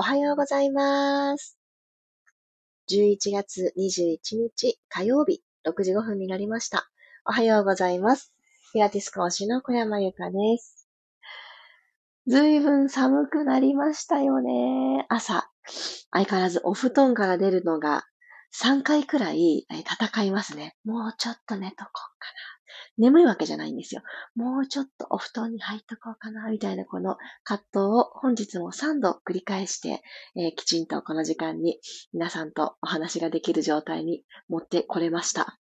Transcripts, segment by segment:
おはようございます。11月21日火曜日6時5分になりました。おはようございます。ピラティス講師の小山由かです。ずいぶん寒くなりましたよね。朝。相変わらずお布団から出るのが3回くらい戦いますね。もうちょっと寝とこうかな。眠いわけじゃないんですよ。もうちょっとお布団に入っとこうかな、みたいなこの葛藤を本日も3度繰り返して、えー、きちんとこの時間に皆さんとお話ができる状態に持ってこれました。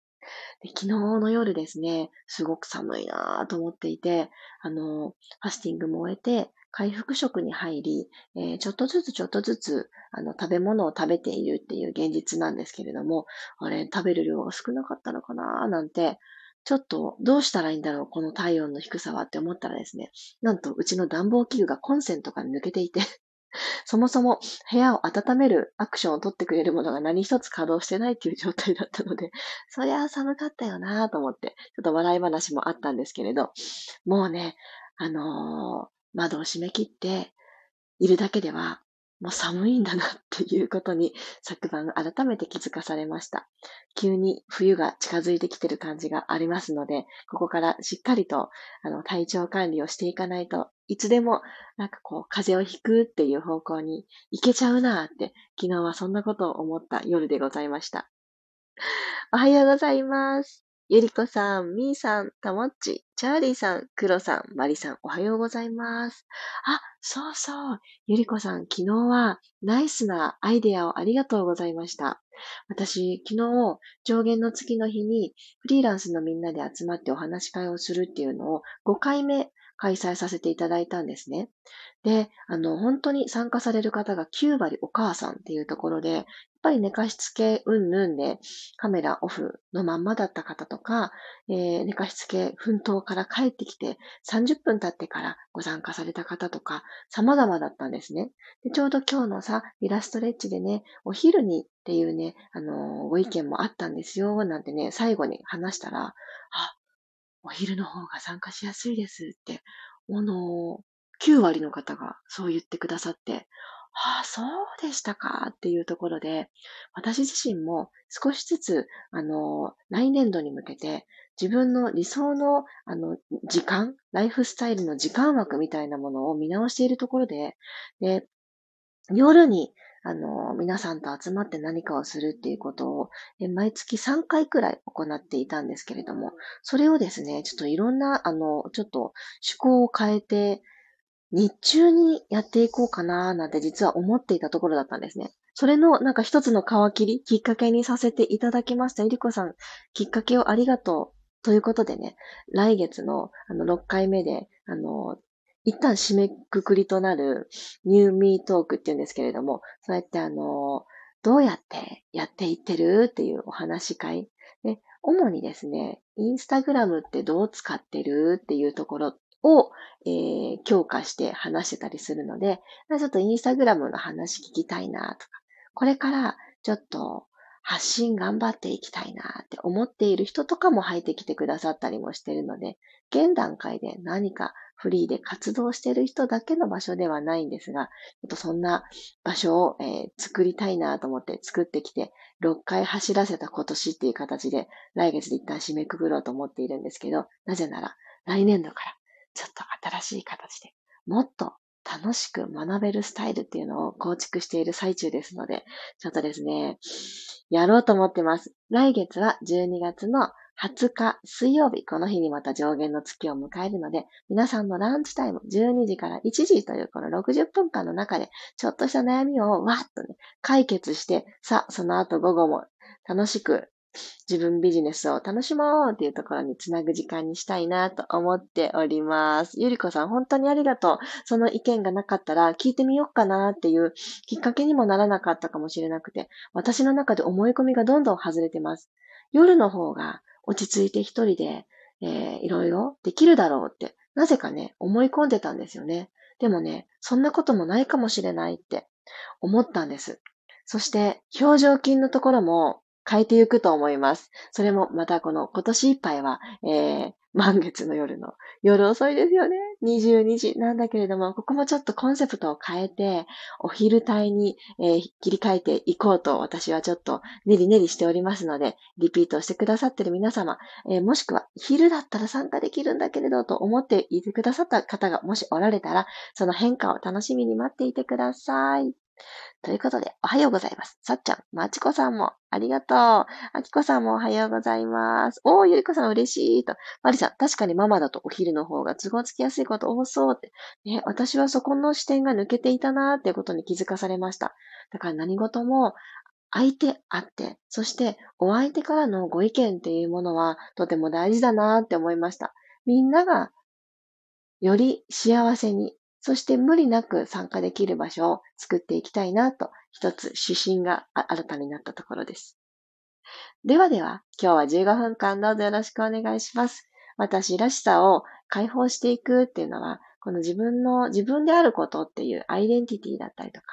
で昨日の夜ですね、すごく寒いなぁと思っていて、あの、ファスティングも終えて、回復食に入り、えー、ちょっとずつちょっとずつ、あの、食べ物を食べているっていう現実なんですけれども、あれ、食べる量が少なかったのかななんて、ちょっとどうしたらいいんだろう、この体温の低さはって思ったらですね、なんとうちの暖房器具がコンセントから抜けていて そもそも部屋を温めるアクションを取ってくれるものが何一つ稼働してないっていう状態だったので、そりゃ寒かったよなぁと思って、ちょっと笑い話もあったんですけれど、もうね、あのー、窓を閉め切っているだけではもう寒いんだなっていうことに昨晩改めて気づかされました。急に冬が近づいてきてる感じがありますので、ここからしっかりとあの体調管理をしていかないといつでもなんかこう風邪をひくっていう方向に行けちゃうなって、昨日はそんなことを思った夜でございました。おはようございます。ゆりこさん、みーさん、たもっち、チャーリーさん、クロさん、マリさん、おはようございます。あ、そうそう。ゆりこさん、昨日はナイスなアイデアをありがとうございました。私、昨日、上限の月の日にフリーランスのみんなで集まってお話し会をするっていうのを5回目開催させていただいたんですね。で、あの、本当に参加される方が9割お母さんっていうところで、やっぱり寝かしつけうんぬんでカメラオフのまんまだった方とか、えー、寝かしつけ奮闘から帰ってきて30分経ってからご参加された方とか、様々だったんですね。でちょうど今日のさ、イラストレッチでね、お昼にっていうね、あのー、ご意見もあったんですよ、なんてね、最後に話したら、あ、お昼の方が参加しやすいですって、あの、9割の方がそう言ってくださって、ああ、そうでしたかっていうところで、私自身も少しずつ、あの、来年度に向けて自分の理想の、あの、時間、ライフスタイルの時間枠みたいなものを見直しているところで、で、夜にあの、皆さんと集まって何かをするっていうことを、毎月3回くらい行っていたんですけれども、それをですね、ちょっといろんな、あの、ちょっと趣向を変えて、日中にやっていこうかななんて実は思っていたところだったんですね。それのなんか一つの皮切り、きっかけにさせていただきました。えりこさん、きっかけをありがとう。ということでね、来月のあの6回目で、あの、一旦締めくくりとなるニューミートークっていうんですけれども、そうやってあの、どうやってやっていってるっていうお話し会。で、主にですね、インスタグラムってどう使ってるっていうところを、えー、強化して話してたりするので、ちょっとインスタグラムの話聞きたいなとか、これからちょっと発信頑張っていきたいなって思っている人とかも入ってきてくださったりもしてるので、現段階で何かフリーで活動している人だけの場所ではないんですが、ちょっとそんな場所を、えー、作りたいなと思って作ってきて、6回走らせた今年っていう形で来月で一旦締めくくろうと思っているんですけど、なぜなら来年度からちょっと新しい形でもっと楽しく学べるスタイルっていうのを構築している最中ですので、ちょっとですね、やろうと思ってます。来月は12月の20日水曜日、この日にまた上限の月を迎えるので、皆さんのランチタイム12時から1時というこの60分間の中で、ちょっとした悩みをわっとね、解決して、さあ、その後午後も楽しく自分ビジネスを楽しもうっていうところにつなぐ時間にしたいなと思っております。ゆりこさん、本当にありがとう。その意見がなかったら聞いてみようかなっていうきっかけにもならなかったかもしれなくて、私の中で思い込みがどんどん外れてます。夜の方が落ち着いて一人で、えー、いろいろできるだろうって、なぜかね、思い込んでたんですよね。でもね、そんなこともないかもしれないって思ったんです。そして、表情筋のところも変えていくと思います。それもまたこの今年いっぱいは、えー、満月の夜の夜遅いですよね。22時なんだけれども、ここもちょっとコンセプトを変えて、お昼帯に、えー、切り替えていこうと私はちょっと練り練りしておりますので、リピートしてくださってる皆様、えー、もしくは昼だったら参加できるんだけれどと思っていてくださった方がもしおられたら、その変化を楽しみに待っていてください。ということで、おはようございます。さっちゃん、まちこさんも、ありがとう。あきこさんもおはようございます。おー、ゆりこさん嬉しいと。まりさん、確かにママだとお昼の方が都合つきやすいこと多そうって。ね、私はそこの視点が抜けていたなーってことに気づかされました。だから何事も、相手あって、そしてお相手からのご意見っていうものはとても大事だなーって思いました。みんながより幸せにそして無理なく参加できる場所を作っていきたいなと、一つ指針が新たになったところです。ではでは、今日は15分間どうぞよろしくお願いします。私らしさを解放していくっていうのは、この自分の、自分であることっていうアイデンティティだったりとか、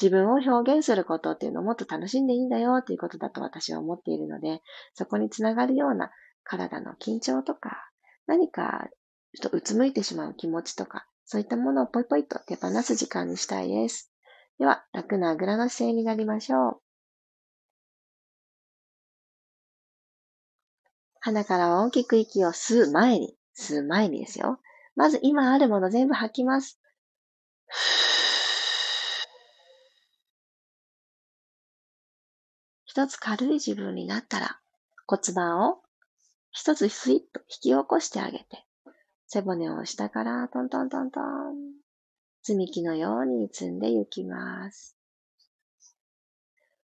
自分を表現することっていうのをもっと楽しんでいいんだよっていうことだと私は思っているので、そこにつながるような体の緊張とか、何かちょっとうつむいてしまう気持ちとか、そういったものをポイポイと手放す時間にしたいです。では、楽なあぐらの姿勢になりましょう。鼻から大きく息を吸う前に、吸う前にですよ。まず今あるもの全部吐きます。一つ軽い自分になったら骨盤を一つスイッと引き起こしてあげて、背骨を下からトントントントン、積み木のように積んでいきます。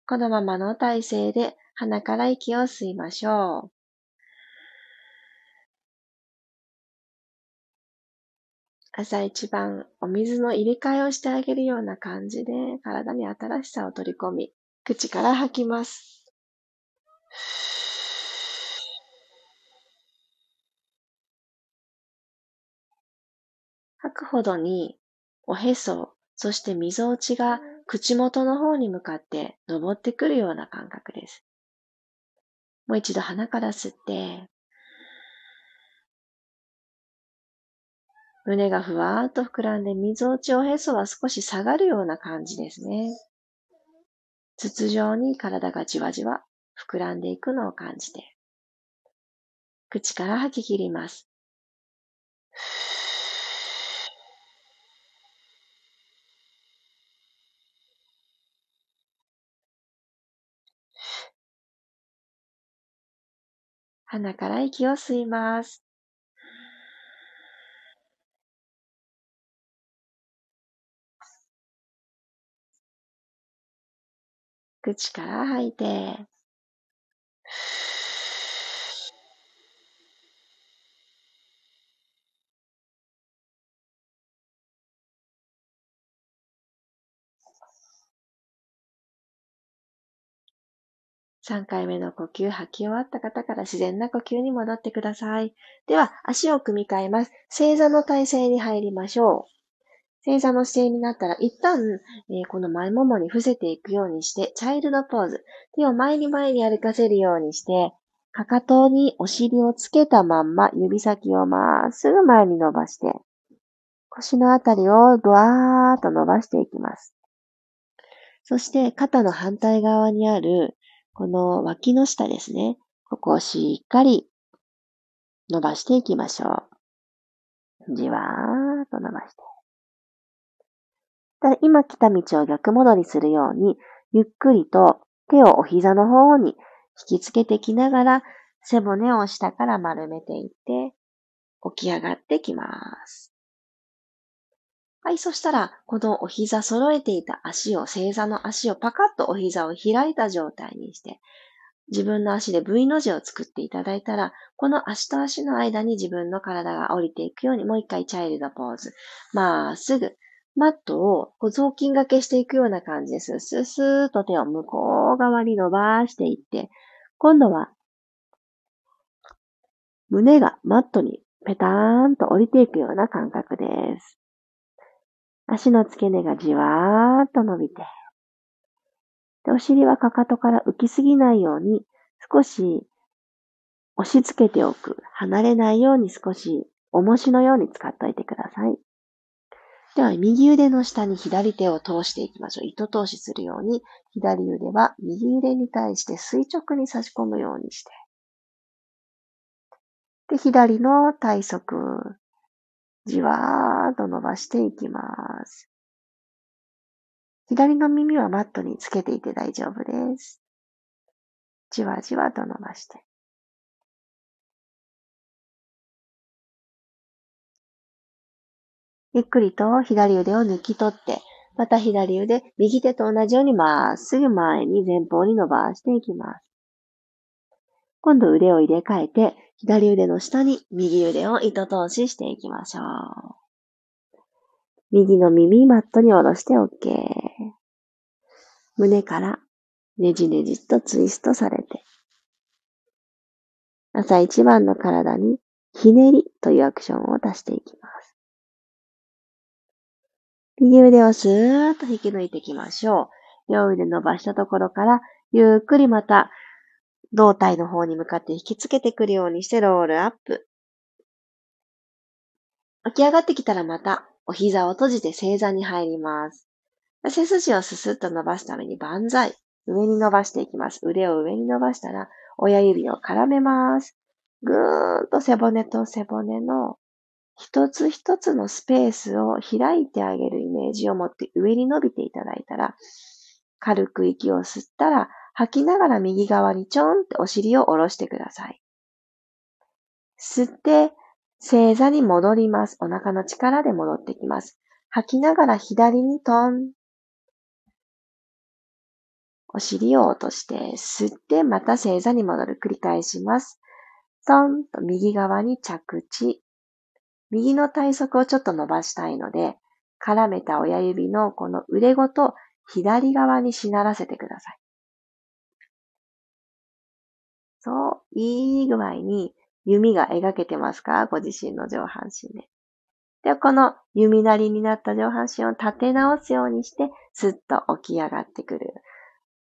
このままの体勢で鼻から息を吸いましょう。朝一番お水の入れ替えをしてあげるような感じで体に新しさを取り込み、口から吐きます。吐くほどにおへそ、そして溝落ちが口元の方に向かって登ってくるような感覚です。もう一度鼻から吸って、胸がふわーっと膨らんで、溝落ちおへそは少し下がるような感じですね。筒状に体がじわじわ膨らんでいくのを感じて、口から吐き切ります。鼻から息を吸います。口から吐いて、3回目の呼吸吐き終わった方から自然な呼吸に戻ってください。では、足を組み替えます。正座の体勢に入りましょう。正座の姿勢になったら、一旦、えー、この前ももに伏せていくようにして、チャイルドポーズ。手を前に前に歩かせるようにして、かかとにお尻をつけたまんま、指先をまっすぐ前に伸ばして、腰のあたりをぐわーっと伸ばしていきます。そして、肩の反対側にあるこの脇の下ですね。ここをしっかり伸ばしていきましょう。じわーっと伸ばして。ただ今来た道を逆戻りするように、ゆっくりと手をお膝の方に引きつけてきながら、背骨を下から丸めていって、起き上がってきます。はい、そしたら、このお膝揃えていた足を、正座の足をパカッとお膝を開いた状態にして、自分の足で V の字を作っていただいたら、この足と足の間に自分の体が降りていくように、もう一回チャイルドポーズ。まっすぐ、マットをこう雑巾掛けしていくような感じです。スースーと手を向こう側に伸ばしていって、今度は、胸がマットにペターンと降りていくような感覚です。足の付け根がじわーっと伸びて、でお尻はかかとから浮きすぎないように、少し押し付けておく。離れないように少し重しのように使っておいてください。では、右腕の下に左手を通していきましょう。糸通しするように、左腕は右腕に対して垂直に差し込むようにして。で、左の体側、じわーっと伸ばしていきます。左の耳はマットにつけていて大丈夫です。じわじわと伸ばして。ゆっくりと左腕を抜き取って、また左腕、右手と同じようにまっすぐ前に前方に伸ばしていきます。今度腕を入れ替えて、左腕の下に右腕を糸通ししていきましょう。右の耳マットに下ろして OK。胸からねじねじっとツイストされて、朝一番の体にひねりというアクションを出していきます。右腕をスーッと引き抜いていきましょう。両腕伸ばしたところから、ゆっくりまた胴体の方に向かって引きつけてくるようにしてロールアップ。起き上がってきたらまたお膝を閉じて正座に入ります。背筋をススッと伸ばすために万歳。上に伸ばしていきます。腕を上に伸ばしたら親指を絡めます。ぐーんと背骨と背骨の一つ一つのスペースを開いてあげるイメージを持って上に伸びていただいたら、軽く息を吸ったら、吐きながら右側にちょんってお尻を下ろしてください。吸って、正座に戻ります。お腹の力で戻ってきます。吐きながら左にトン。お尻を落として、吸って、また正座に戻る。繰り返します。トンと右側に着地。右の体側をちょっと伸ばしたいので、絡めた親指のこの腕ごと左側にしならせてください。そう、いい具合に弓が描けてますか？ご自身の上半身で。で、この弓なりになった上半身を立て直すようにして、スッと起き上がってくる。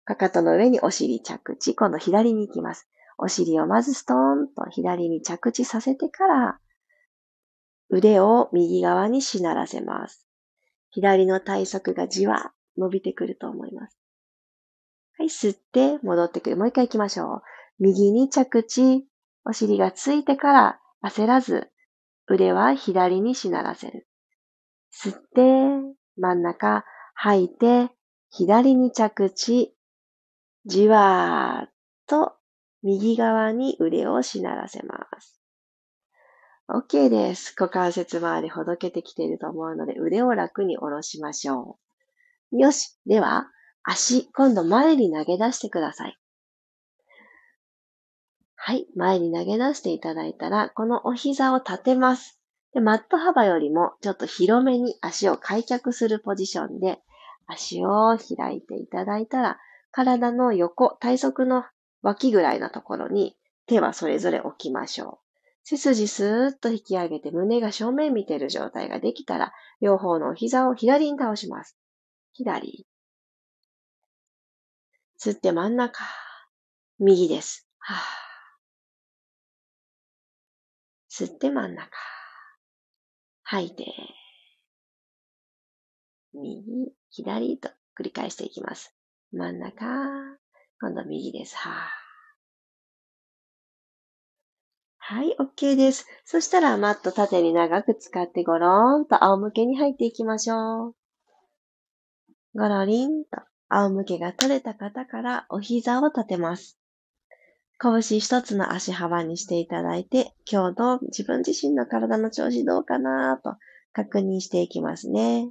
かかとの上にお尻着地。今度左に行きます。お尻をまずストーンと左に着地させてから、腕を右側にしならせます。左の体側がじわ伸びてくると思います。はい、吸って戻ってくる。もう一回行きましょう。右に着地。お尻がついてから焦らず、腕は左にしならせる。吸って、真ん中、吐いて、左に着地。じわーっと右側に腕をしならせます。OK です。股関節周りほどけてきていると思うので、腕を楽に下ろしましょう。よし。では、足、今度前に投げ出してください。はい。前に投げ出していただいたら、このお膝を立てます。で、マット幅よりもちょっと広めに足を開脚するポジションで、足を開いていただいたら、体の横、体側の脇ぐらいのところに手はそれぞれ置きましょう。背筋スーッと引き上げて胸が正面見てる状態ができたら、両方のお膝を左に倒します。左。吸って真ん中。右です。はぁ吸って真ん中。吐いて。右、左と繰り返していきます。真ん中。今度右です。ははい、OK です。そしたらマット縦に長く使ってゴローンと仰向けに入っていきましょう。ゴロリンと仰向けが取れた方からお膝を立てます。拳一つの足幅にしていただいて、今日の自分自身の体の調子どうかなと確認していきますね。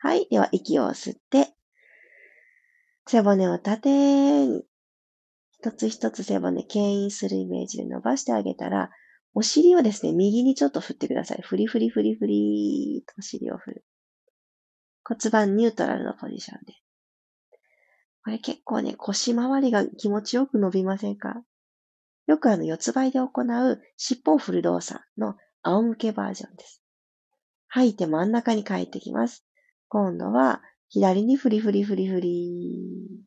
はい。では、息を吸って、背骨を縦に一つ一つ背骨牽引するイメージで伸ばしてあげたら、お尻をですね、右にちょっと振ってください。フリフリフリフリーとお尻を振る。骨盤ニュートラルのポジションで。これ結構ね、腰回りが気持ちよく伸びませんか？よくあの四つ倍で行う尻尾を振る動作の仰向けバージョンです。吐いて真ん中に帰ってきます。今度は左にフリフリフリフリ。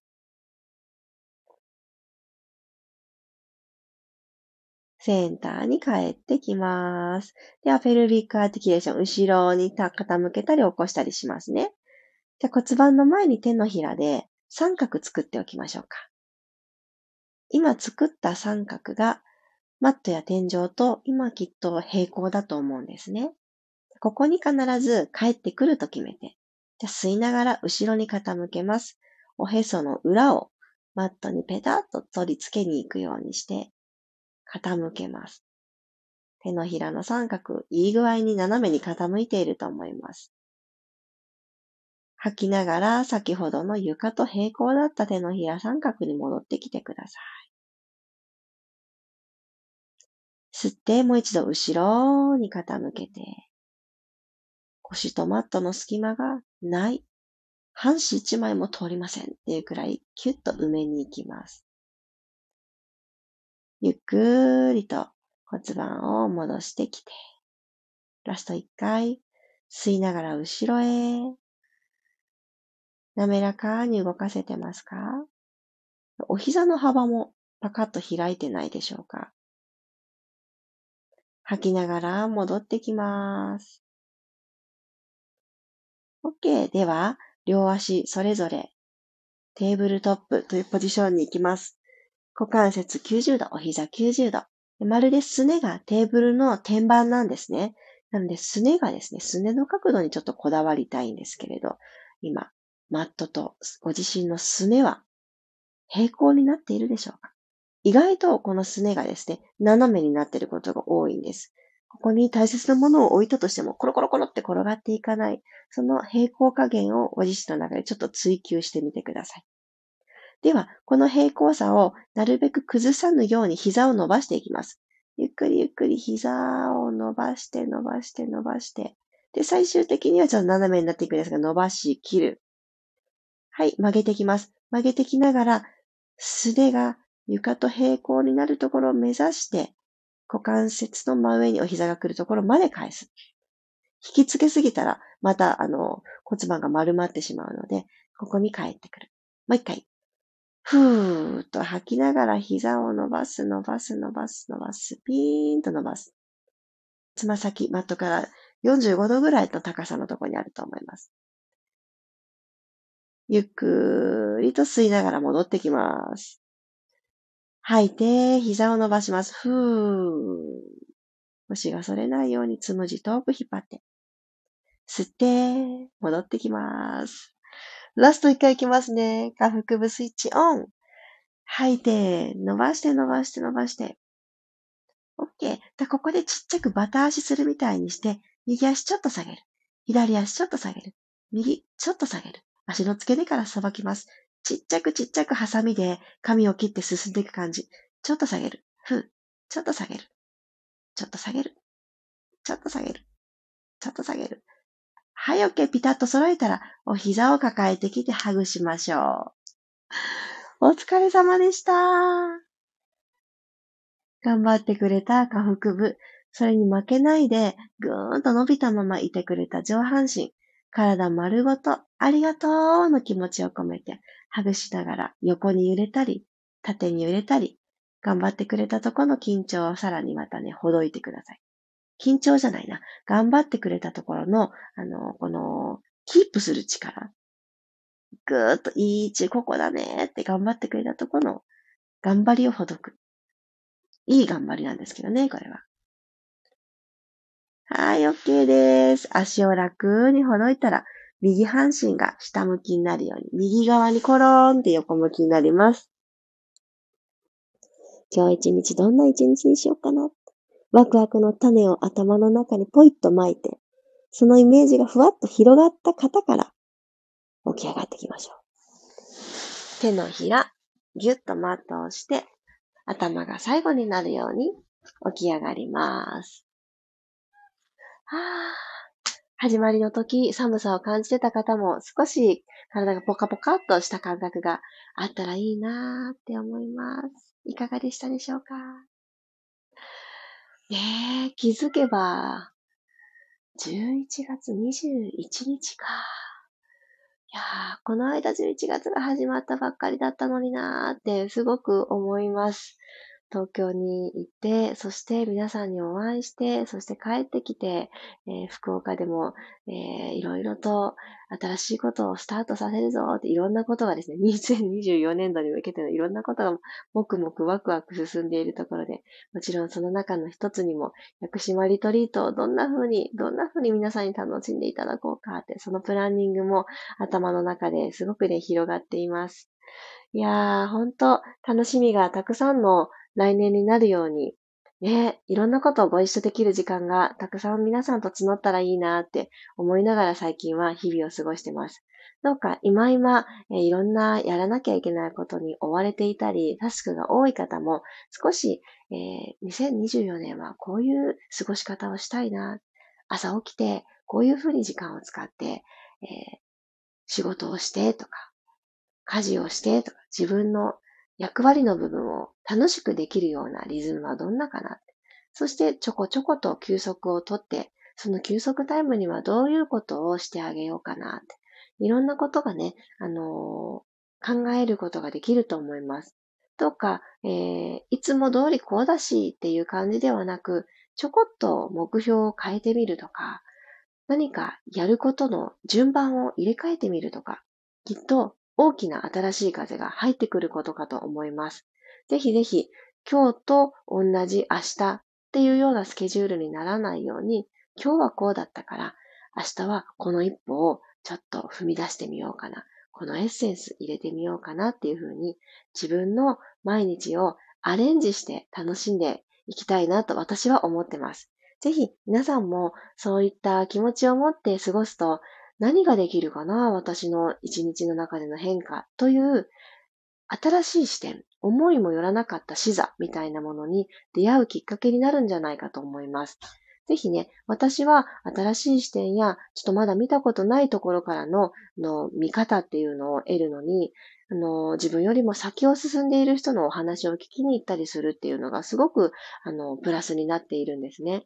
センターに帰ってきます。では、ペルビックアーティキュレーション、後ろに傾けたり起こしたりしますね。じゃ骨盤の前に手のひらで三角作っておきましょうか。今作った三角がマットや天井と今きっと平行だと思うんですね。ここに必ず帰ってくると決めて、じゃ吸いながら後ろに傾けます。おへその裏をマットにペタッと取り付けに行くようにして傾けます。手のひらの三角、いい具合に斜めに傾いていると思います。吐きながら先ほどの床と平行だった手のひら三角に戻ってきてください。吸ってもう一度後ろに傾けて、腰とマットの隙間がない。半紙一枚も通りませんっていうくらいキュッと埋めに行きます。ゆっくりと骨盤を戻してきて、ラスト一回、吸いながら後ろへ、滑らかに動かせてますか？お膝の幅もパカッと開いてないでしょうか？吐きながら戻ってきます。OK。では、両足それぞれテーブルトップというポジションに行きます。股関節90度、お膝90度。まるですねがテーブルの天板なんですね。なので、すねがですね、すねの角度にちょっとこだわりたいんですけれど、今、マットとご自身のすねは平行になっているでしょうか？意外とこのすねがですね、斜めになっていることが多いんです。ここに大切なものを置いたとしても、コロコロコロって転がっていかない。その平行加減をご自身の中でちょっと追求してみてください。では、この平行差をなるべく崩さぬように膝を伸ばしていきます。ゆっくりゆっくり膝を伸ばして伸ばして伸ばして。で、最終的にはちょっと斜めになっていくんですが、伸ばし、切る。はい、曲げてきます。曲げてきながら、素手が床と平行になるところを目指して、股関節の真上にお膝が来るところまで返す。引きつけすぎたら、また、あの、骨盤が丸まってしまうので、ここに帰ってくる。もう一回。ふーっと吐きながら膝を伸ばす、伸ばす、伸ばす、伸ばす、ピーンと伸ばす。つま先、マットから45度ぐらいの高さのところにあると思います。ゆっくりと吸いながら戻ってきます。吐いて、膝を伸ばします。ふー。腰が反れないようにつむじ遠く引っ張って。吸って、戻ってきます。ラスト一回いきますね。下腹部スイッチオン。吐いて、伸ばして伸ばして伸ばして。OK。でここでちっちゃくバタ足するみたいにして、右足ちょっと下げる。左足ちょっと下げる。右、ちょっと下げる。足の付け根からさばきます。ちっちゃくちっちゃくハサミで髪を切って進んでいく感じ。ちょっと下げる。ふう。ちょっと下げる。ちょっと下げる。ちょっと下げる。ちょっと下げる。はい、OK。ピタッと揃えたら、お膝を抱えてきてハグしましょう。お疲れ様でした。頑張ってくれた下腹部。それに負けないで、ぐーんと伸びたままいてくれた上半身。体丸ごと、ありがとうの気持ちを込めて、ハグしながら横に揺れたり、縦に揺れたり、頑張ってくれたとこの緊張をさらにまたね、ほどいてください。緊張じゃないな。頑張ってくれたところの、あの、この、キープする力。ぐーっといい位置、ここだねって頑張ってくれたところの、頑張りをほどく。いい頑張りなんですけどね、これは。はい、OK です。足を楽にほどいたら、右半身が下向きになるように、右側にコローンって横向きになります。今日一日どんな一日にしようかな。ワクワクの種を頭の中にポイッと巻いて、そのイメージがふわっと広がった方から起き上がっていきましょう。手のひら、ぎゅっとマットをして、頭が最後になるように起き上がります。はぁ。始まりの時、寒さを感じてた方も少し体がポカポカっとした感覚があったらいいなーって思います。いかがでしたでしょうか？ねえ、気づけば、11月21日か。いやー、この間11月が始まったばっかりだったのになーってすごく思います。東京に行って、そして皆さんにお会いして、そして帰ってきて、えー、福岡でも、えー、いろいろと新しいことをスタートさせるぞっていろんなことがですね、2024年度に向けてのいろんなことがもくもくワクワク進んでいるところで、もちろんその中の一つにも、屋久島リトリートをどんな風に、どんな風に皆さんに楽しんでいただこうかって、そのプランニングも頭の中ですごくね、広がっています。いやー、ほんと楽しみがたくさんの来年になるように、ね、いろんなことをご一緒できる時間がたくさん皆さんと募ったらいいなって思いながら最近は日々を過ごしてます。どうか今今、えいろんなやらなきゃいけないことに追われていたり、タスクが多い方も少し、えー、2024年はこういう過ごし方をしたいな。朝起きてこういうふうに時間を使って、えー、仕事をしてとか、家事をしてとか、自分の役割の部分を楽しくできるようなリズムはどんなかなそしてちょこちょこと休息をとって、その休息タイムにはどういうことをしてあげようかなって。いろんなことがね、あのー、考えることができると思います。どうか、えー、いつも通りこうだしっていう感じではなく、ちょこっと目標を変えてみるとか、何かやることの順番を入れ替えてみるとか、きっと大きな新しい風が入ってくることかと思います。ぜひぜひ、今日と同じ明日っていうようなスケジュールにならないように、今日はこうだったから、明日はこの一歩をちょっと踏み出してみようかな。このエッセンス入れてみようかなっていうふうに、自分の毎日をアレンジして楽しんでいきたいなと私は思ってます。ぜひ皆さんもそういった気持ちを持って過ごすと何ができるかな私の一日の中での変化という新しい視点、思いもよらなかった視座みたいなものに出会うきっかけになるんじゃないかと思います。ぜひね、私は新しい視点や、ちょっとまだ見たことないところからのの見方っていうのを得るのに、あの、自分よりも先を進んでいる人のお話を聞きに行ったりするっていうのがすごく、あの、プラスになっているんですね。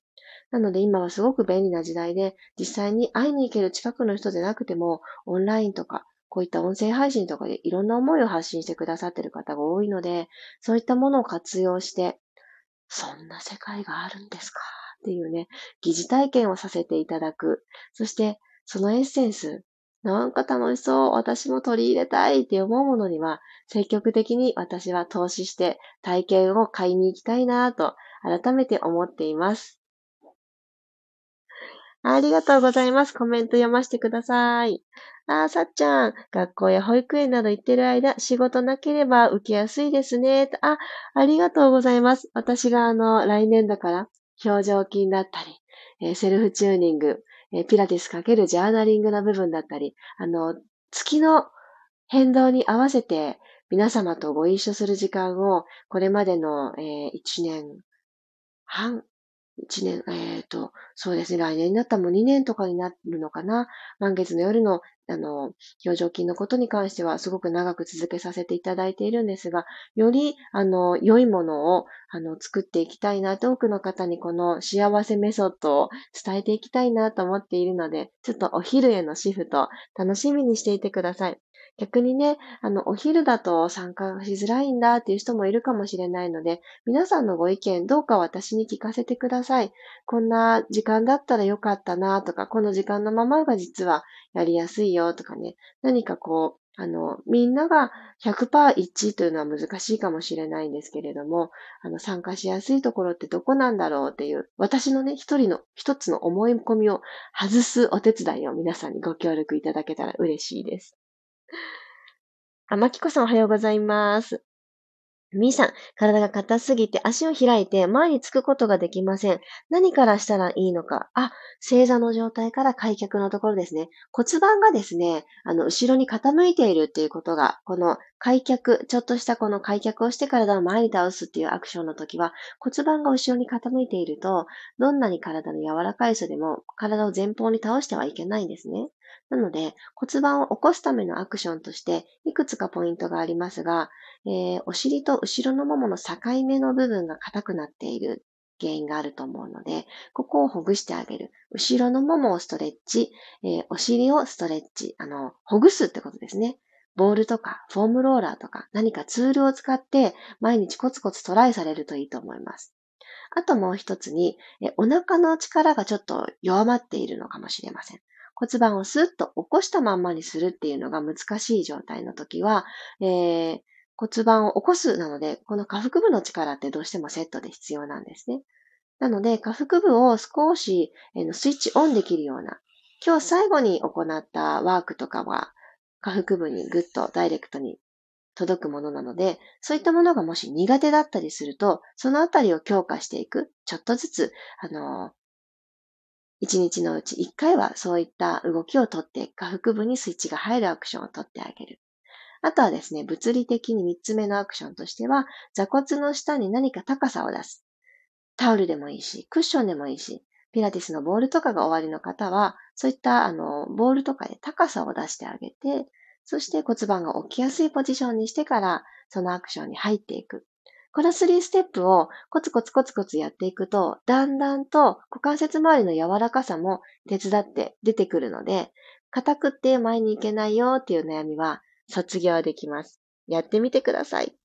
なので今はすごく便利な時代で、実際に会いに行ける近くの人でなくても、オンラインとか、こういった音声配信とかでいろんな思いを発信してくださっている方が多いので、そういったものを活用して、そんな世界があるんですか？っていうね、疑似体験をさせていただく。そして、そのエッセンス、なんか楽しそう、私も取り入れたいって思うものには、積極的に私は投資して体験を買いに行きたいなと改めて思っています。ありがとうございます。コメント読ませてください。あー、さっちゃん、学校や保育園など行ってる間、仕事なければ受けやすいですね。あ、ありがとうございます。私があの、来年だから、表情筋だったり、えー、セルフチューニング、え、ピラティスかけるジャーナリングの部分だったり、あの、月の変動に合わせて皆様とご一緒する時間を、これまでの、えー、1年半一年、えっ、ー、と、そうですね、来年になったらもう2年とかになるのかな。満月の夜の、あの、表情筋のことに関してはすごく長く続けさせていただいているんですが、より、あの、良いものを、あの、作っていきたいなと、多くの方にこの幸せメソッドを伝えていきたいなと思っているので、ちょっとお昼へのシフト、楽しみにしていてください。逆にね、あの、お昼だと参加しづらいんだっていう人もいるかもしれないので、皆さんのご意見どうか私に聞かせてください。こんな時間だったらよかったなとか、この時間のままが実はやりやすいよとかね、何かこう、あの、みんなが100%一致というのは難しいかもしれないんですけれども、あの、参加しやすいところってどこなんだろうっていう、私のね、一人の、一つの思い込みを外すお手伝いを皆さんにご協力いただけたら嬉しいです。あ、まきこさんおはようございます。みーさん、体が硬すぎて足を開いて前につくことができません。何からしたらいいのか。あ、正座の状態から開脚のところですね。骨盤がですね、あの、後ろに傾いているっていうことが、この開脚、ちょっとしたこの開脚をして体を前に倒すっていうアクションの時は、骨盤が後ろに傾いていると、どんなに体の柔らかい人でも体を前方に倒してはいけないんですね。なので、骨盤を起こすためのアクションとして、いくつかポイントがありますが、えー、お尻と後ろのももの境目の部分が硬くなっている原因があると思うので、ここをほぐしてあげる。後ろのももをストレッチ、えー、お尻をストレッチ、あの、ほぐすってことですね。ボールとかフォームローラーとか何かツールを使って毎日コツコツトライされるといいと思います。あともう一つに、えお腹の力がちょっと弱まっているのかもしれません。骨盤をスッと起こしたまんまにするっていうのが難しい状態の時は、えー、骨盤を起こすなので、この下腹部の力ってどうしてもセットで必要なんですね。なので、下腹部を少し、えー、スイッチオンできるような、今日最後に行ったワークとかは、下腹部にぐっとダイレクトに届くものなので、そういったものがもし苦手だったりすると、そのあたりを強化していく。ちょっとずつ、あの、一日のうち一回はそういった動きをとって、下腹部にスイッチが入るアクションをとってあげる。あとはですね、物理的に三つ目のアクションとしては、座骨の下に何か高さを出す。タオルでもいいし、クッションでもいいし、ピラティスのボールとかが終わりの方は、そういったあのボールとかで高さを出してあげて、そして骨盤が起きやすいポジションにしてから、そのアクションに入っていく。この3ステップをコツコツコツコツやっていくと、だんだんと股関節周りの柔らかさも手伝って出てくるので、硬くって前に行けないよっていう悩みは卒業できます。やってみてください。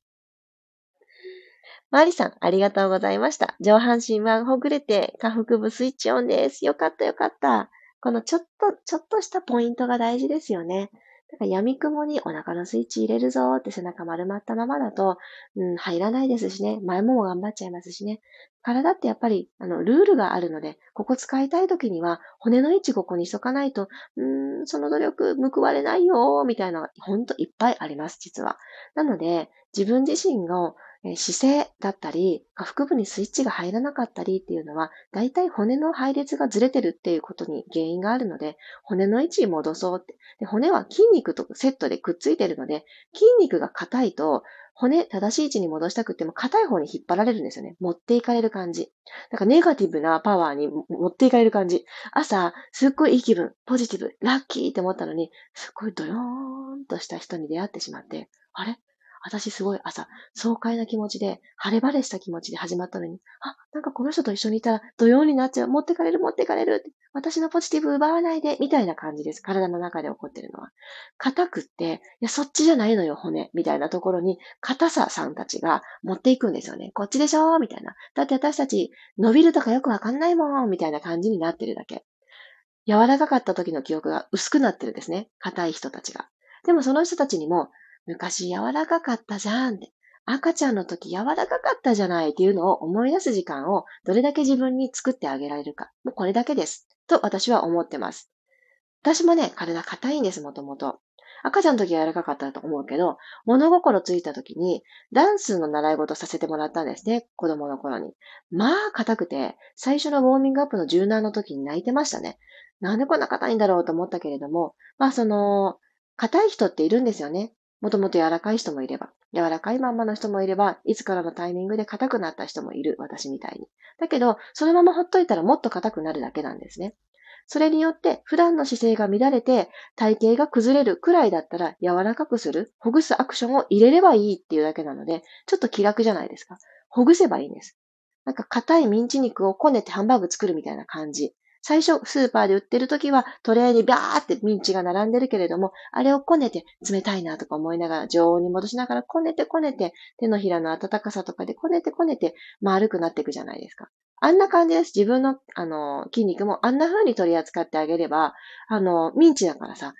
マリさん、ありがとうございました。上半身はほぐれて、下腹部スイッチオンです。よかったよかった。このちょっと、ちょっとしたポイントが大事ですよね。だから闇雲にお腹のスイッチ入れるぞって背中丸まったままだと、うん、入らないですしね。前もも頑張っちゃいますしね。体ってやっぱり、あの、ルールがあるので、ここ使いたい時には、骨の位置ここにしとかないと、うん、その努力報われないよ、みたいなのが、ほんといっぱいあります、実は。なので、自分自身の姿勢だったり、下腹部にスイッチが入らなかったりっていうのは、大体骨の配列がずれてるっていうことに原因があるので、骨の位置に戻そうって。で骨は筋肉とセットでくっついてるので、筋肉が硬いと、骨正しい位置に戻したくても硬い方に引っ張られるんですよね。持っていかれる感じ。だかネガティブなパワーに持っていかれる感じ。朝、すっごいいい気分、ポジティブ、ラッキーって思ったのに、すっごいドヨーンとした人に出会ってしまって、あれ？私すごい朝、爽快な気持ちで、晴れ晴れした気持ちで始まったのに、あ、なんかこの人と一緒にいたら土曜になっちゃう。持ってかれる、持ってかれる。私のポジティブ奪わないで、みたいな感じです。体の中で起こってるのは。硬くって、いや、そっちじゃないのよ、骨。みたいなところに、硬ささんたちが持っていくんですよね。こっちでしょみたいな。だって私たち、伸びるとかよくわかんないもんみたいな感じになってるだけ。柔らかかった時の記憶が薄くなってるんですね。硬い人たちが。でもその人たちにも、昔柔らかかったじゃんって。赤ちゃんの時柔らかかったじゃないっていうのを思い出す時間をどれだけ自分に作ってあげられるか。もうこれだけです。と私は思ってます。私もね、体硬いんです、もともと。赤ちゃんの時は柔らかかったと思うけど、物心ついた時にダンスの習い事させてもらったんですね、子供の頃に。まあ、硬くて、最初のウォーミングアップの柔軟の時に泣いてましたね。なんでこんな硬いんだろうと思ったけれども、まあその、硬い人っているんですよね。もともと柔らかい人もいれば、柔らかいまんまの人もいれば、いつからのタイミングで硬くなった人もいる、私みたいに。だけど、そのままほっといたらもっと硬くなるだけなんですね。それによって、普段の姿勢が乱れて、体型が崩れるくらいだったら、柔らかくする、ほぐすアクションを入れればいいっていうだけなので、ちょっと気楽じゃないですか。ほぐせばいいんです。なんか硬いミンチ肉をこねてハンバーグ作るみたいな感じ。最初、スーパーで売ってる時は、トレーにビャーってミンチが並んでるけれども、あれをこねて冷たいなとか思いながら、常温に戻しながらこねてこねて、手のひらの温かさとかでこねてこねて、丸くなっていくじゃないですか。あんな感じです。自分の、あの、筋肉もあんな風に取り扱ってあげれば、あの、ミンチだからさ、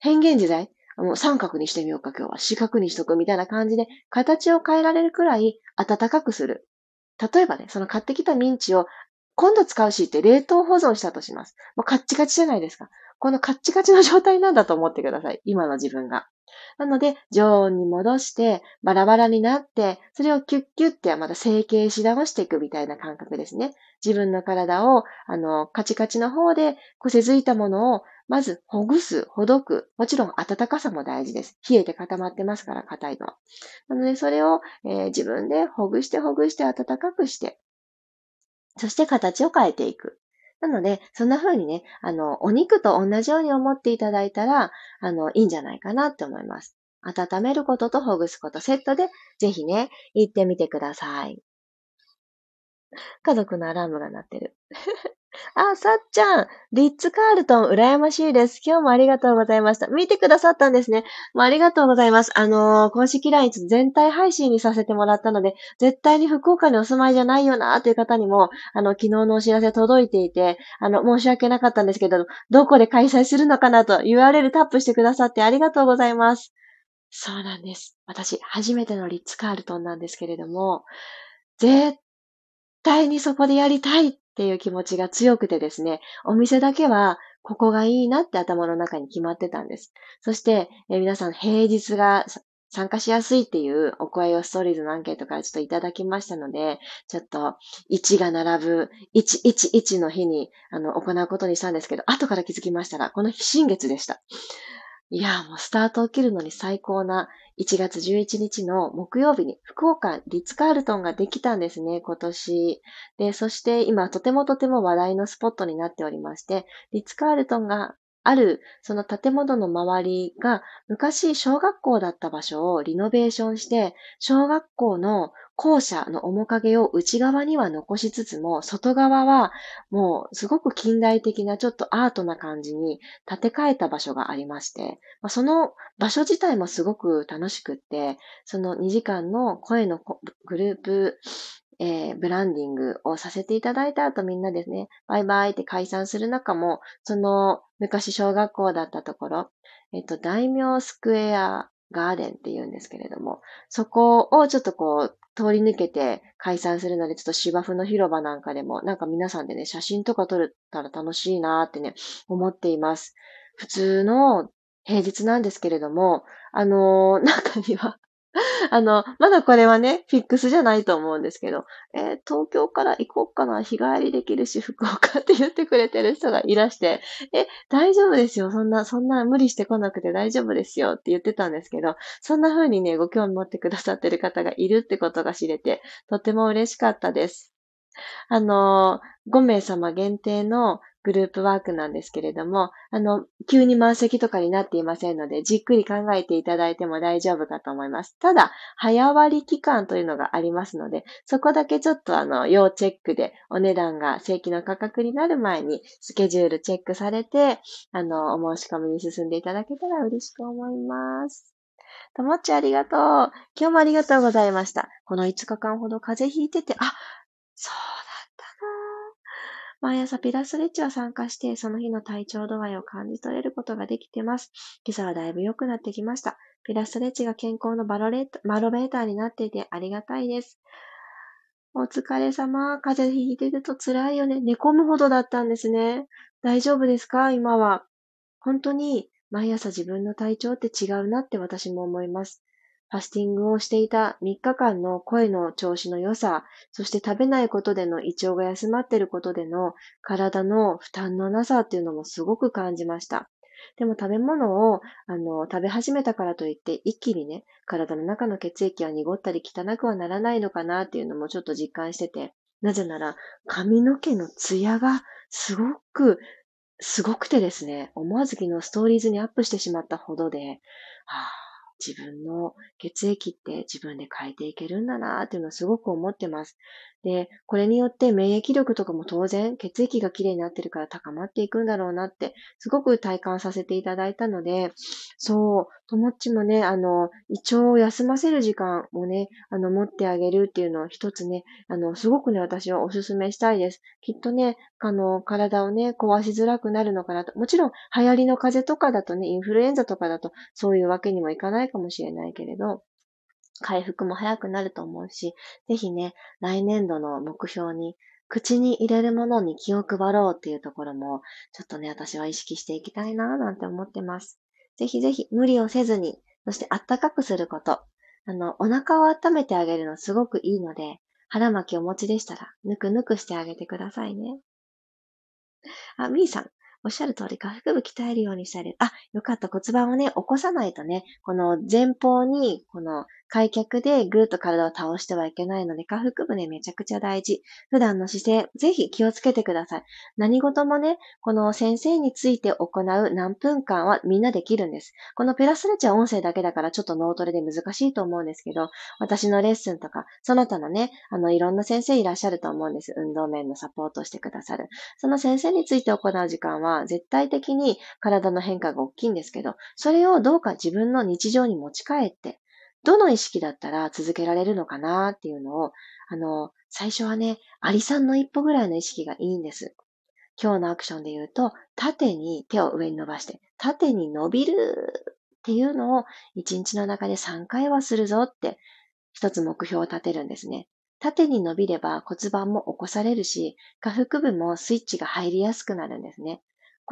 変幻自在。もう三角にしてみようか今日は。四角にしとくみたいな感じで、形を変えられるくらい暖かくする。例えばね、その買ってきたミンチを今度使うしって冷凍保存したとします。もうカッチカチじゃないですか。このカッチカチの状態なんだと思ってください。今の自分が。なので、常温に戻して、バラバラになって、それをキュッキュッてまた成形し直していくみたいな感覚ですね。自分の体を、あの、カチカチの方で、こせづいたものを、まず、ほぐす、ほどく。もちろん、暖かさも大事です。冷えて固まってますから、硬いのは。なので、それを、えー、自分でほぐしてほぐして暖かくして、そして形を変えていく。なので、そんな風にね、あの、お肉と同じように思っていただいたら、あの、いいんじゃないかなって思います。温めることとほぐすことセットで、ぜひね、行ってみてください。家族のアラームが鳴ってる。あ、さっちゃん、リッツ・カールトン、羨ましいです。今日もありがとうございました。見てくださったんですね。もうありがとうございます。あのー、公式 LINE 全体配信にさせてもらったので、絶対に福岡にお住まいじゃないよなという方にも、あの、昨日のお知らせ届いていて、あの、申し訳なかったんですけど、どこで開催するのかなと URL タップしてくださってありがとうございます。そうなんです。私、初めてのリッツ・カールトンなんですけれども、絶対にそこでやりたいっっていう気持ちが強くてですね、お店だけはここがいいなって頭の中に決まってたんです。そして、え皆さん平日が参加しやすいっていうお声をストーリーズのアンケートからちょっといただきましたので、ちょっと1が並ぶ111の日にあの行うことにしたんですけど、後から気づきましたら、この日新月でした。いや、もうスタートを切るのに最高な1月11日の木曜日に福岡リッツカールトンができたんですね、今年。で、そして今とてもとても話題のスポットになっておりまして、リッツカールトンがある、その建物の周りが昔小学校だった場所をリノベーションして、小学校の校舎の面影を内側には残しつつも、外側はもうすごく近代的なちょっとアートな感じに建て替えた場所がありまして、その場所自体もすごく楽しくって、その2時間の声のグループえー、ブランディングをさせていただいた後みんなですね、バイバイって解散する中も、その昔小学校だったところ、えっと、大名スクエアガーデンって言うんですけれども、そこをちょっとこう、通り抜けて解散するので、ちょっと芝生の広場なんかでも、なんか皆さんでね、写真とか撮れたら楽しいなーってね、思っています。普通の平日なんですけれども、あのー、中には あの、まだこれはね、フィックスじゃないと思うんですけど、えー、東京から行こうかな、日帰りできるし、福岡って言ってくれてる人がいらして、え、大丈夫ですよ、そんな、そんな無理してこなくて大丈夫ですよって言ってたんですけど、そんな風にね、ご興味持ってくださってる方がいるってことが知れて、とても嬉しかったです。あの、5名様限定のグループワークなんですけれども、あの、急に満席とかになっていませんので、じっくり考えていただいても大丈夫かと思います。ただ、早割期間というのがありますので、そこだけちょっとあの、要チェックでお値段が正規の価格になる前にスケジュールチェックされて、あの、お申し込みに進んでいただけたら嬉しく思います。ともっちありがとう。今日もありがとうございました。この5日間ほど風邪ひいてて、あ、そうだ毎朝ピラストレッチは参加して、その日の体調度合いを感じ取れることができてます。今朝はだいぶ良くなってきました。ピラストレッチが健康のバロレバロメーターになっていてありがたいです。お疲れ様。風邪ひいてると辛いよね。寝込むほどだったんですね。大丈夫ですか？今は。本当に毎朝自分の体調って違うなって私も思います。ファスティングをしていた3日間の声の調子の良さ、そして食べないことでの胃腸が休まっていることでの体の負担のなさっていうのもすごく感じました。でも食べ物をあの食べ始めたからといって一気にね、体の中の血液は濁ったり汚くはならないのかなっていうのもちょっと実感してて、なぜなら髪の毛のツヤがすごくすごくてですね、思わず昨日ストーリーズにアップしてしまったほどで、はあ自分の血液って自分で変えていけるんだなっていうのをすごく思ってます。で、これによって免疫力とかも当然血液がきれいになってるから高まっていくんだろうなって、すごく体感させていただいたので、そう、ともっちもね、あの、胃腸を休ませる時間をね、あの、持ってあげるっていうのを一つね、あの、すごくね、私はお勧めしたいです。きっとね、あの、体をね、壊しづらくなるのかなと。もちろん、流行りの風邪とかだとね、インフルエンザとかだと、そういうわけにもいかないかもしれないけれど、回復も早くなると思うし、ぜひね、来年度の目標に、口に入れるものに気を配ろうっていうところも、ちょっとね、私は意識していきたいなぁなんて思ってます。ぜひぜひ無理をせずに、そしてあったかくすること。あの、お腹を温めてあげるのすごくいいので、腹巻きお持ちでしたら、ぬくぬくしてあげてくださいね。あ、みーさん。おっしゃる通り、下腹部鍛えるようにしたり、あ、よかった骨盤をね、起こさないとね、この前方に、この開脚でぐーっと体を倒してはいけないので、下腹部ね、めちゃくちゃ大事。普段の姿勢、ぜひ気をつけてください。何事もね、この先生について行う何分間はみんなできるんです。このペラスレッチは音声だけだからちょっと脳トレで難しいと思うんですけど、私のレッスンとか、その他のね、あの、いろんな先生いらっしゃると思うんです。運動面のサポートしてくださる。その先生について行う時間は、絶対的に体の変化が大きいんですけど、それをどうか自分の日常に持ち帰って、どの意識だったら続けられるのかなっていうのを、あの、最初はね、アリさんの一歩ぐらいの意識がいいんです。今日のアクションで言うと、縦に手を上に伸ばして、縦に伸びるっていうのを一日の中で3回はするぞって一つ目標を立てるんですね。縦に伸びれば骨盤も起こされるし、下腹部もスイッチが入りやすくなるんですね。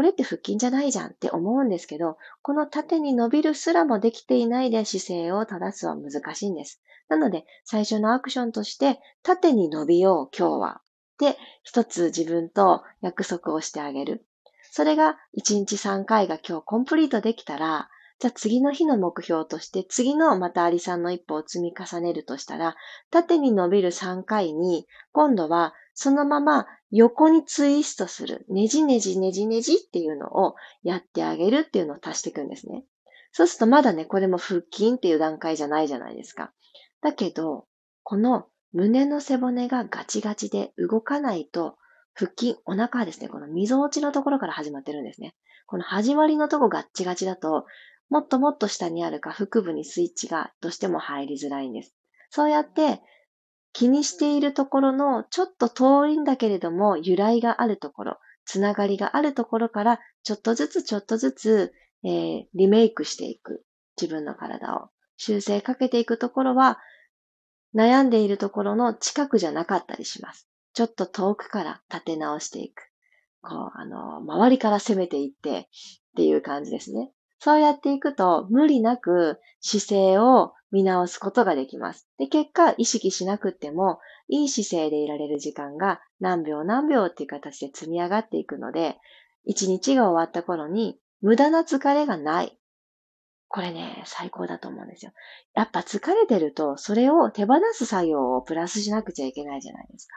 これって腹筋じゃないじゃんって思うんですけど、この縦に伸びるすらもできていないで姿勢を正すは難しいんです。なので、最初のアクションとして、縦に伸びよう今日は。で、一つ自分と約束をしてあげる。それが1日3回が今日コンプリートできたら、じゃあ次の日の目標として、次のまたアリさんの一歩を積み重ねるとしたら、縦に伸びる3回に、今度はそのまま横にツイストする、ねじねじねじねじっていうのをやってあげるっていうのを足していくんですね。そうするとまだね、これも腹筋っていう段階じゃないじゃないですか。だけど、この胸の背骨がガチガチで動かないと、腹筋、お腹はですね、この溝落ちのところから始まってるんですね。この始まりのとこガッチガチだと、もっともっと下にある下腹部にスイッチがどうしても入りづらいんです。そうやって気にしているところのちょっと遠いんだけれども由来があるところ、つながりがあるところからちょっとずつちょっとずつ、えー、リメイクしていく。自分の体を修正かけていくところは悩んでいるところの近くじゃなかったりします。ちょっと遠くから立て直していく。こう、あの、周りから攻めていってっていう感じですね。そうやっていくと、無理なく姿勢を見直すことができます。で、結果、意識しなくても、いい姿勢でいられる時間が何秒何秒っていう形で積み上がっていくので、一日が終わった頃に無駄な疲れがない。これね、最高だと思うんですよ。やっぱ疲れてると、それを手放す作業をプラスしなくちゃいけないじゃないですか。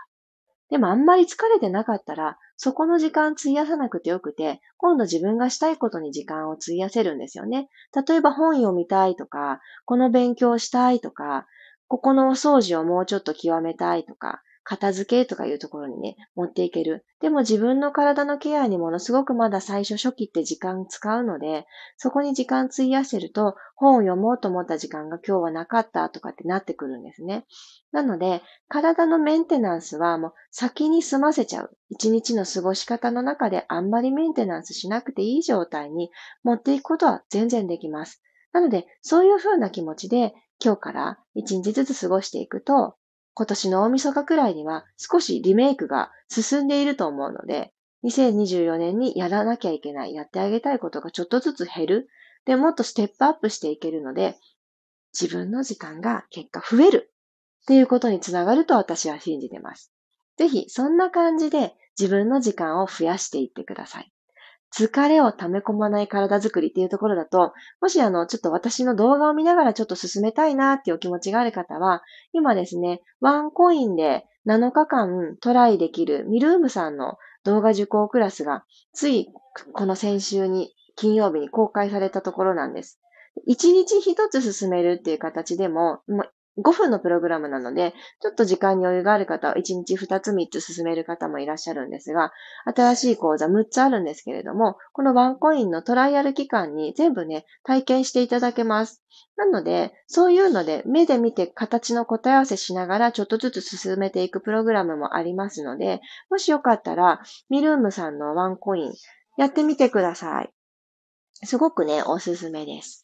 でもあんまり疲れてなかったら、そこの時間費やさなくてよくて、今度自分がしたいことに時間を費やせるんですよね。例えば本読みたいとか、この勉強したいとか、ここのお掃除をもうちょっと極めたいとか、片付けとかいうところにね、持っていける。でも自分の体のケアにものすごくまだ最初初期って時間使うので、そこに時間費やしてると、本を読もうと思った時間が今日はなかったとかってなってくるんですね。なので、体のメンテナンスはもう先に済ませちゃう。一日の過ごし方の中であんまりメンテナンスしなくていい状態に持っていくことは全然できます。なので、そういうふうな気持ちで今日から一日ずつ過ごしていくと、今年の大晦日くらいには少しリメイクが進んでいると思うので、2024年にやらなきゃいけない、やってあげたいことがちょっとずつ減る。で、もっとステップアップしていけるので、自分の時間が結果増えるっていうことにつながると私は信じてます。ぜひ、そんな感じで自分の時間を増やしていってください。疲れを溜め込まない体づくりっていうところだと、もしあの、ちょっと私の動画を見ながらちょっと進めたいなっていうお気持ちがある方は、今ですね、ワンコインで7日間トライできるミルームさんの動画受講クラスが、ついこの先週に金曜日に公開されたところなんです。1日1つ進めるっていう形でも、5分のプログラムなので、ちょっと時間に余裕がある方は1日2つ3つ進める方もいらっしゃるんですが、新しい講座6つあるんですけれども、このワンコインのトライアル期間に全部ね、体験していただけます。なので、そういうので目で見て形の答え合わせしながらちょっとずつ進めていくプログラムもありますので、もしよかったら、ミルームさんのワンコインやってみてください。すごくね、おすすめです。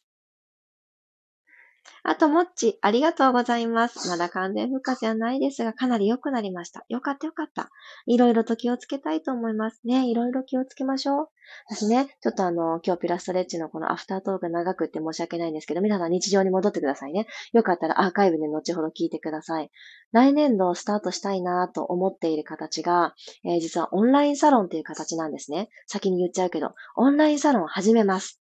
あと、もっち、ありがとうございます。まだ完全復活じゃないですが、かなり良くなりました。よかったよかった。いろいろと気をつけたいと思いますね。いろいろ気をつけましょう。私ね、ちょっとあの、今日ピラストレッチのこのアフタートーク長くって申し訳ないんですけど、皆さん日常に戻ってくださいね。よかったらアーカイブで後ほど聞いてください。来年度スタートしたいなと思っている形が、えー、実はオンラインサロンという形なんですね。先に言っちゃうけど、オンラインサロン始めます。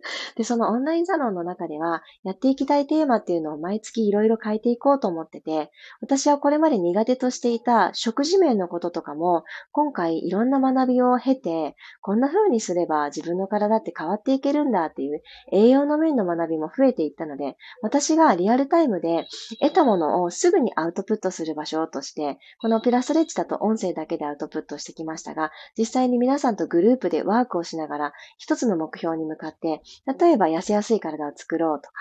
で、そのオンラインサロンの中では、やっていきたいテーマっていうのを毎月いろいろ変えていこうと思ってて、私はこれまで苦手としていた食事面のこととかも、今回いろんな学びを経て、こんな風にすれば自分の体って変わっていけるんだっていう栄養の面の学びも増えていったので、私がリアルタイムで得たものをすぐにアウトプットする場所として、このピラストレッチだと音声だけでアウトプットしてきましたが、実際に皆さんとグループでワークをしながら、一つの目標に向かって、例えば痩せやすい体を作ろうとか、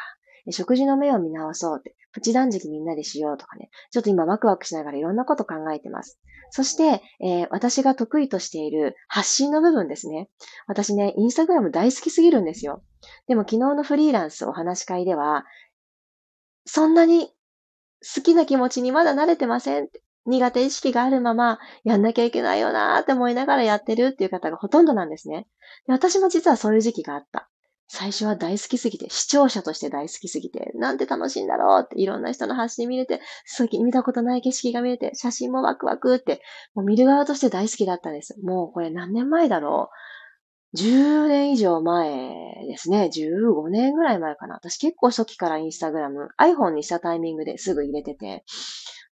食事の目を見直そうって、プチ断食みんなでしようとかね、ちょっと今ワクワクしながらいろんなこと考えてます。そして、えー、私が得意としている発信の部分ですね。私ね、インスタグラム大好きすぎるんですよ。でも昨日のフリーランスお話し会では、そんなに好きな気持ちにまだ慣れてません。苦手意識があるまま、やんなきゃいけないよなーって思いながらやってるっていう方がほとんどなんですね。私も実はそういう時期があった。最初は大好きすぎて、視聴者として大好きすぎて、なんて楽しいんだろうって、いろんな人の発信見れて、見たことない景色が見れて、写真もワクワクって、もう見る側として大好きだったんです。もうこれ何年前だろう ?10 年以上前ですね。15年ぐらい前かな。私結構初期からインスタグラム、iPhone にしたタイミングですぐ入れてて、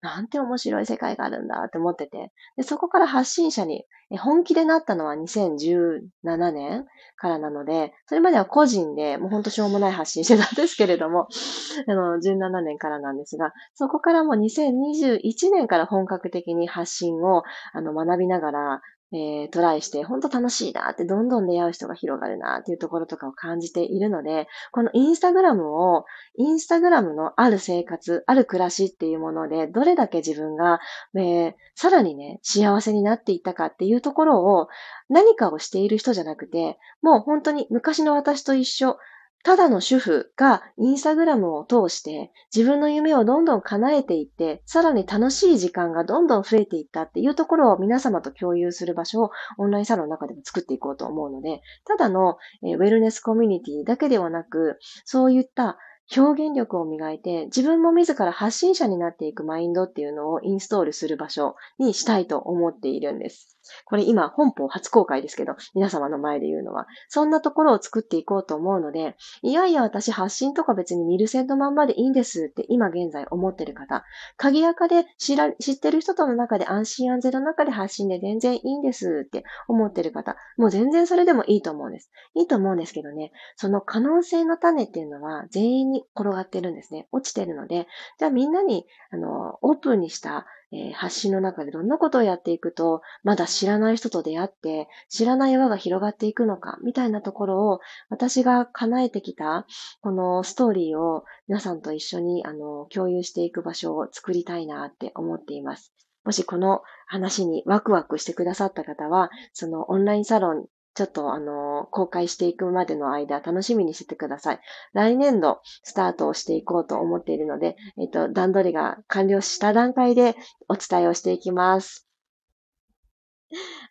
なんて面白い世界があるんだって思ってて、でそこから発信者に本気でなったのは2017年からなので、それまでは個人でもうほんとしょうもない発信してたんですけれども、あの、17年からなんですが、そこからもう2021年から本格的に発信をあの学びながら、えー、トライして、本当楽しいなって、どんどん出会う人が広がるなっていうところとかを感じているので、このインスタグラムを、インスタグラムのある生活、ある暮らしっていうもので、どれだけ自分が、えー、さらにね、幸せになっていったかっていうところを、何かをしている人じゃなくて、もう本当に昔の私と一緒、ただの主婦がインスタグラムを通して自分の夢をどんどん叶えていって、さらに楽しい時間がどんどん増えていったっていうところを皆様と共有する場所をオンラインサロンの中でも作っていこうと思うので、ただのウェルネスコミュニティだけではなく、そういった表現力を磨いて、自分も自ら発信者になっていくマインドっていうのをインストールする場所にしたいと思っているんです。これ今本邦初公開ですけど、皆様の前で言うのは、そんなところを作っていこうと思うので、いやいや私発信とか別に見る線のまんまでいいんですって今現在思ってる方、鍵垢で知ら知ってる人との中で安心安全の中で発信で全然いいんですって思ってる方、もう全然それでもいいと思うんです。いいと思うんですけどね、その可能性の種っていうのは全員に転がってるんですね。落ちてるので、じゃあみんなに、あの、オープンにしたえー、発信の中でどんなことをやっていくと、まだ知らない人と出会って、知らない輪が広がっていくのか、みたいなところを、私が叶えてきた、このストーリーを皆さんと一緒に、あの、共有していく場所を作りたいなって思っています。もしこの話にワクワクしてくださった方は、そのオンラインサロンちょっとあの、公開していくまでの間、楽しみにしててください。来年度、スタートをしていこうと思っているので、えっと、段取りが完了した段階でお伝えをしていきます。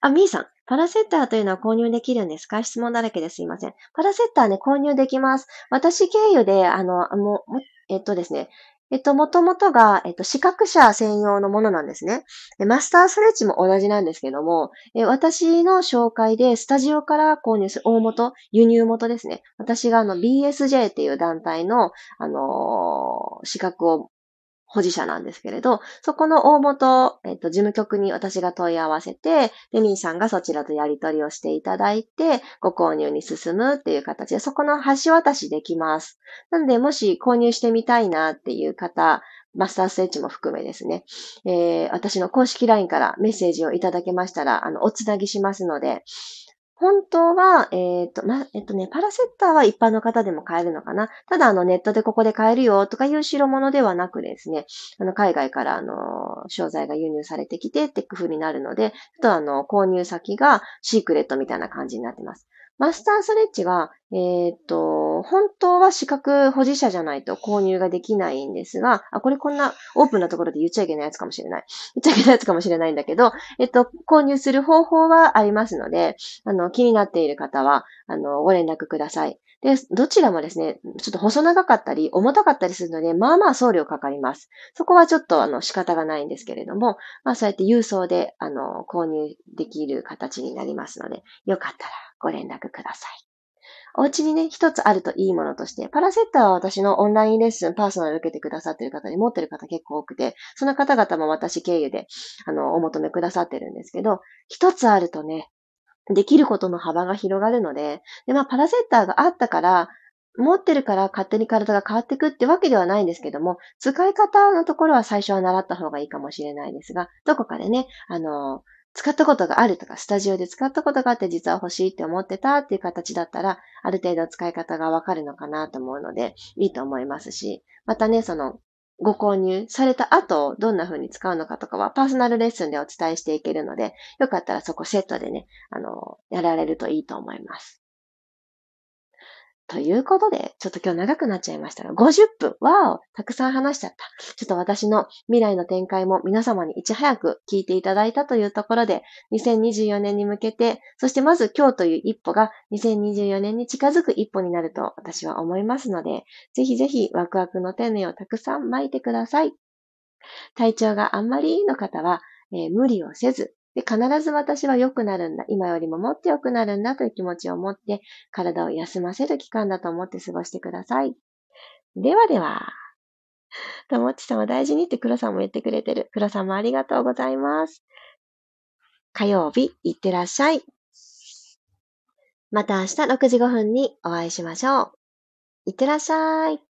あ、みーさん。パラセッターというのは購入できるんですか？質問だらけですいません。パラセッターね、購入できます。私経由で、あの、もう、えっとですね、えっと、もともとが、えっと、資格者専用のものなんですね。マスターストレッチも同じなんですけども、え私の紹介でスタジオから購入する大元、輸入元ですね。私があの BSJ っていう団体の、あのー、資格を保持者なんですけれど、そこの大元、えっ、と、事務局に私が問い合わせて、レミーさんがそちらとやり取りをしていただいて、ご購入に進むっていう形で、そこの橋渡しできます。なので、もし購入してみたいなっていう方、マスターステッチも含めですね、えー、私の公式 LINE からメッセージをいただけましたら、あの、おつなぎしますので、本当は、えっ、ー、と、ま、えっ、とね、パラセッターは一般の方でも買えるのかな。ただ、あの、ネットでここで買えるよとかいう代物ではなくですね、あの、海外から、あの、商材が輸入されてきてって工夫になるので、ちょっとあの、購入先がシークレットみたいな感じになってます。マスターストレッチは、えー、っと、本当は資格保持者じゃないと購入ができないんですが、あ、これこんなオープンなところで言っちゃいけないやつかもしれない。言っちゃいけないやつかもしれないんだけど、えっと、購入する方法はありますので、あの、気になっている方は、あの、ご連絡ください。で、どちらもですね、ちょっと細長かったり、重たかったりするので、まあまあ送料かかります。そこはちょっとあの仕方がないんですけれども、まあそうやって郵送であの購入できる形になりますので、よかったらご連絡ください。お家にね、一つあるといいものとして、パラセッターは私のオンラインレッスン、パーソナル受けてくださっている方に持ってる方結構多くて、その方々も私経由で、あの、お求めくださってるんですけど、一つあるとね、できることの幅が広がるので、で、まあ、パラセッターがあったから、持ってるから勝手に体が変わっていくってわけではないんですけども、使い方のところは最初は習った方がいいかもしれないですが、どこかでね、あの、使ったことがあるとか、スタジオで使ったことがあって実は欲しいって思ってたっていう形だったら、ある程度使い方がわかるのかなと思うので、いいと思いますし、またね、その、ご購入された後、どんな風に使うのかとかは、パーソナルレッスンでお伝えしていけるので、よかったらそこセットでね、あの、やられるといいと思います。ということで、ちょっと今日長くなっちゃいましたが、50分わおたくさん話しちゃった。ちょっと私の未来の展開も皆様にいち早く聞いていただいたというところで、2024年に向けて、そしてまず今日という一歩が2024年に近づく一歩になると私は思いますので、ぜひぜひワクワクの種をたくさん巻いてください。体調があんまりいいの方は、えー、無理をせず、で、必ず私は良くなるんだ。今よりももっと良くなるんだという気持ちを持って、体を休ませる期間だと思って過ごしてください。ではでは。ともっちさんを大事にって黒さんも言ってくれてる。黒さんもありがとうございます。火曜日、いってらっしゃい。また明日6時5分にお会いしましょう。いってらっしゃい。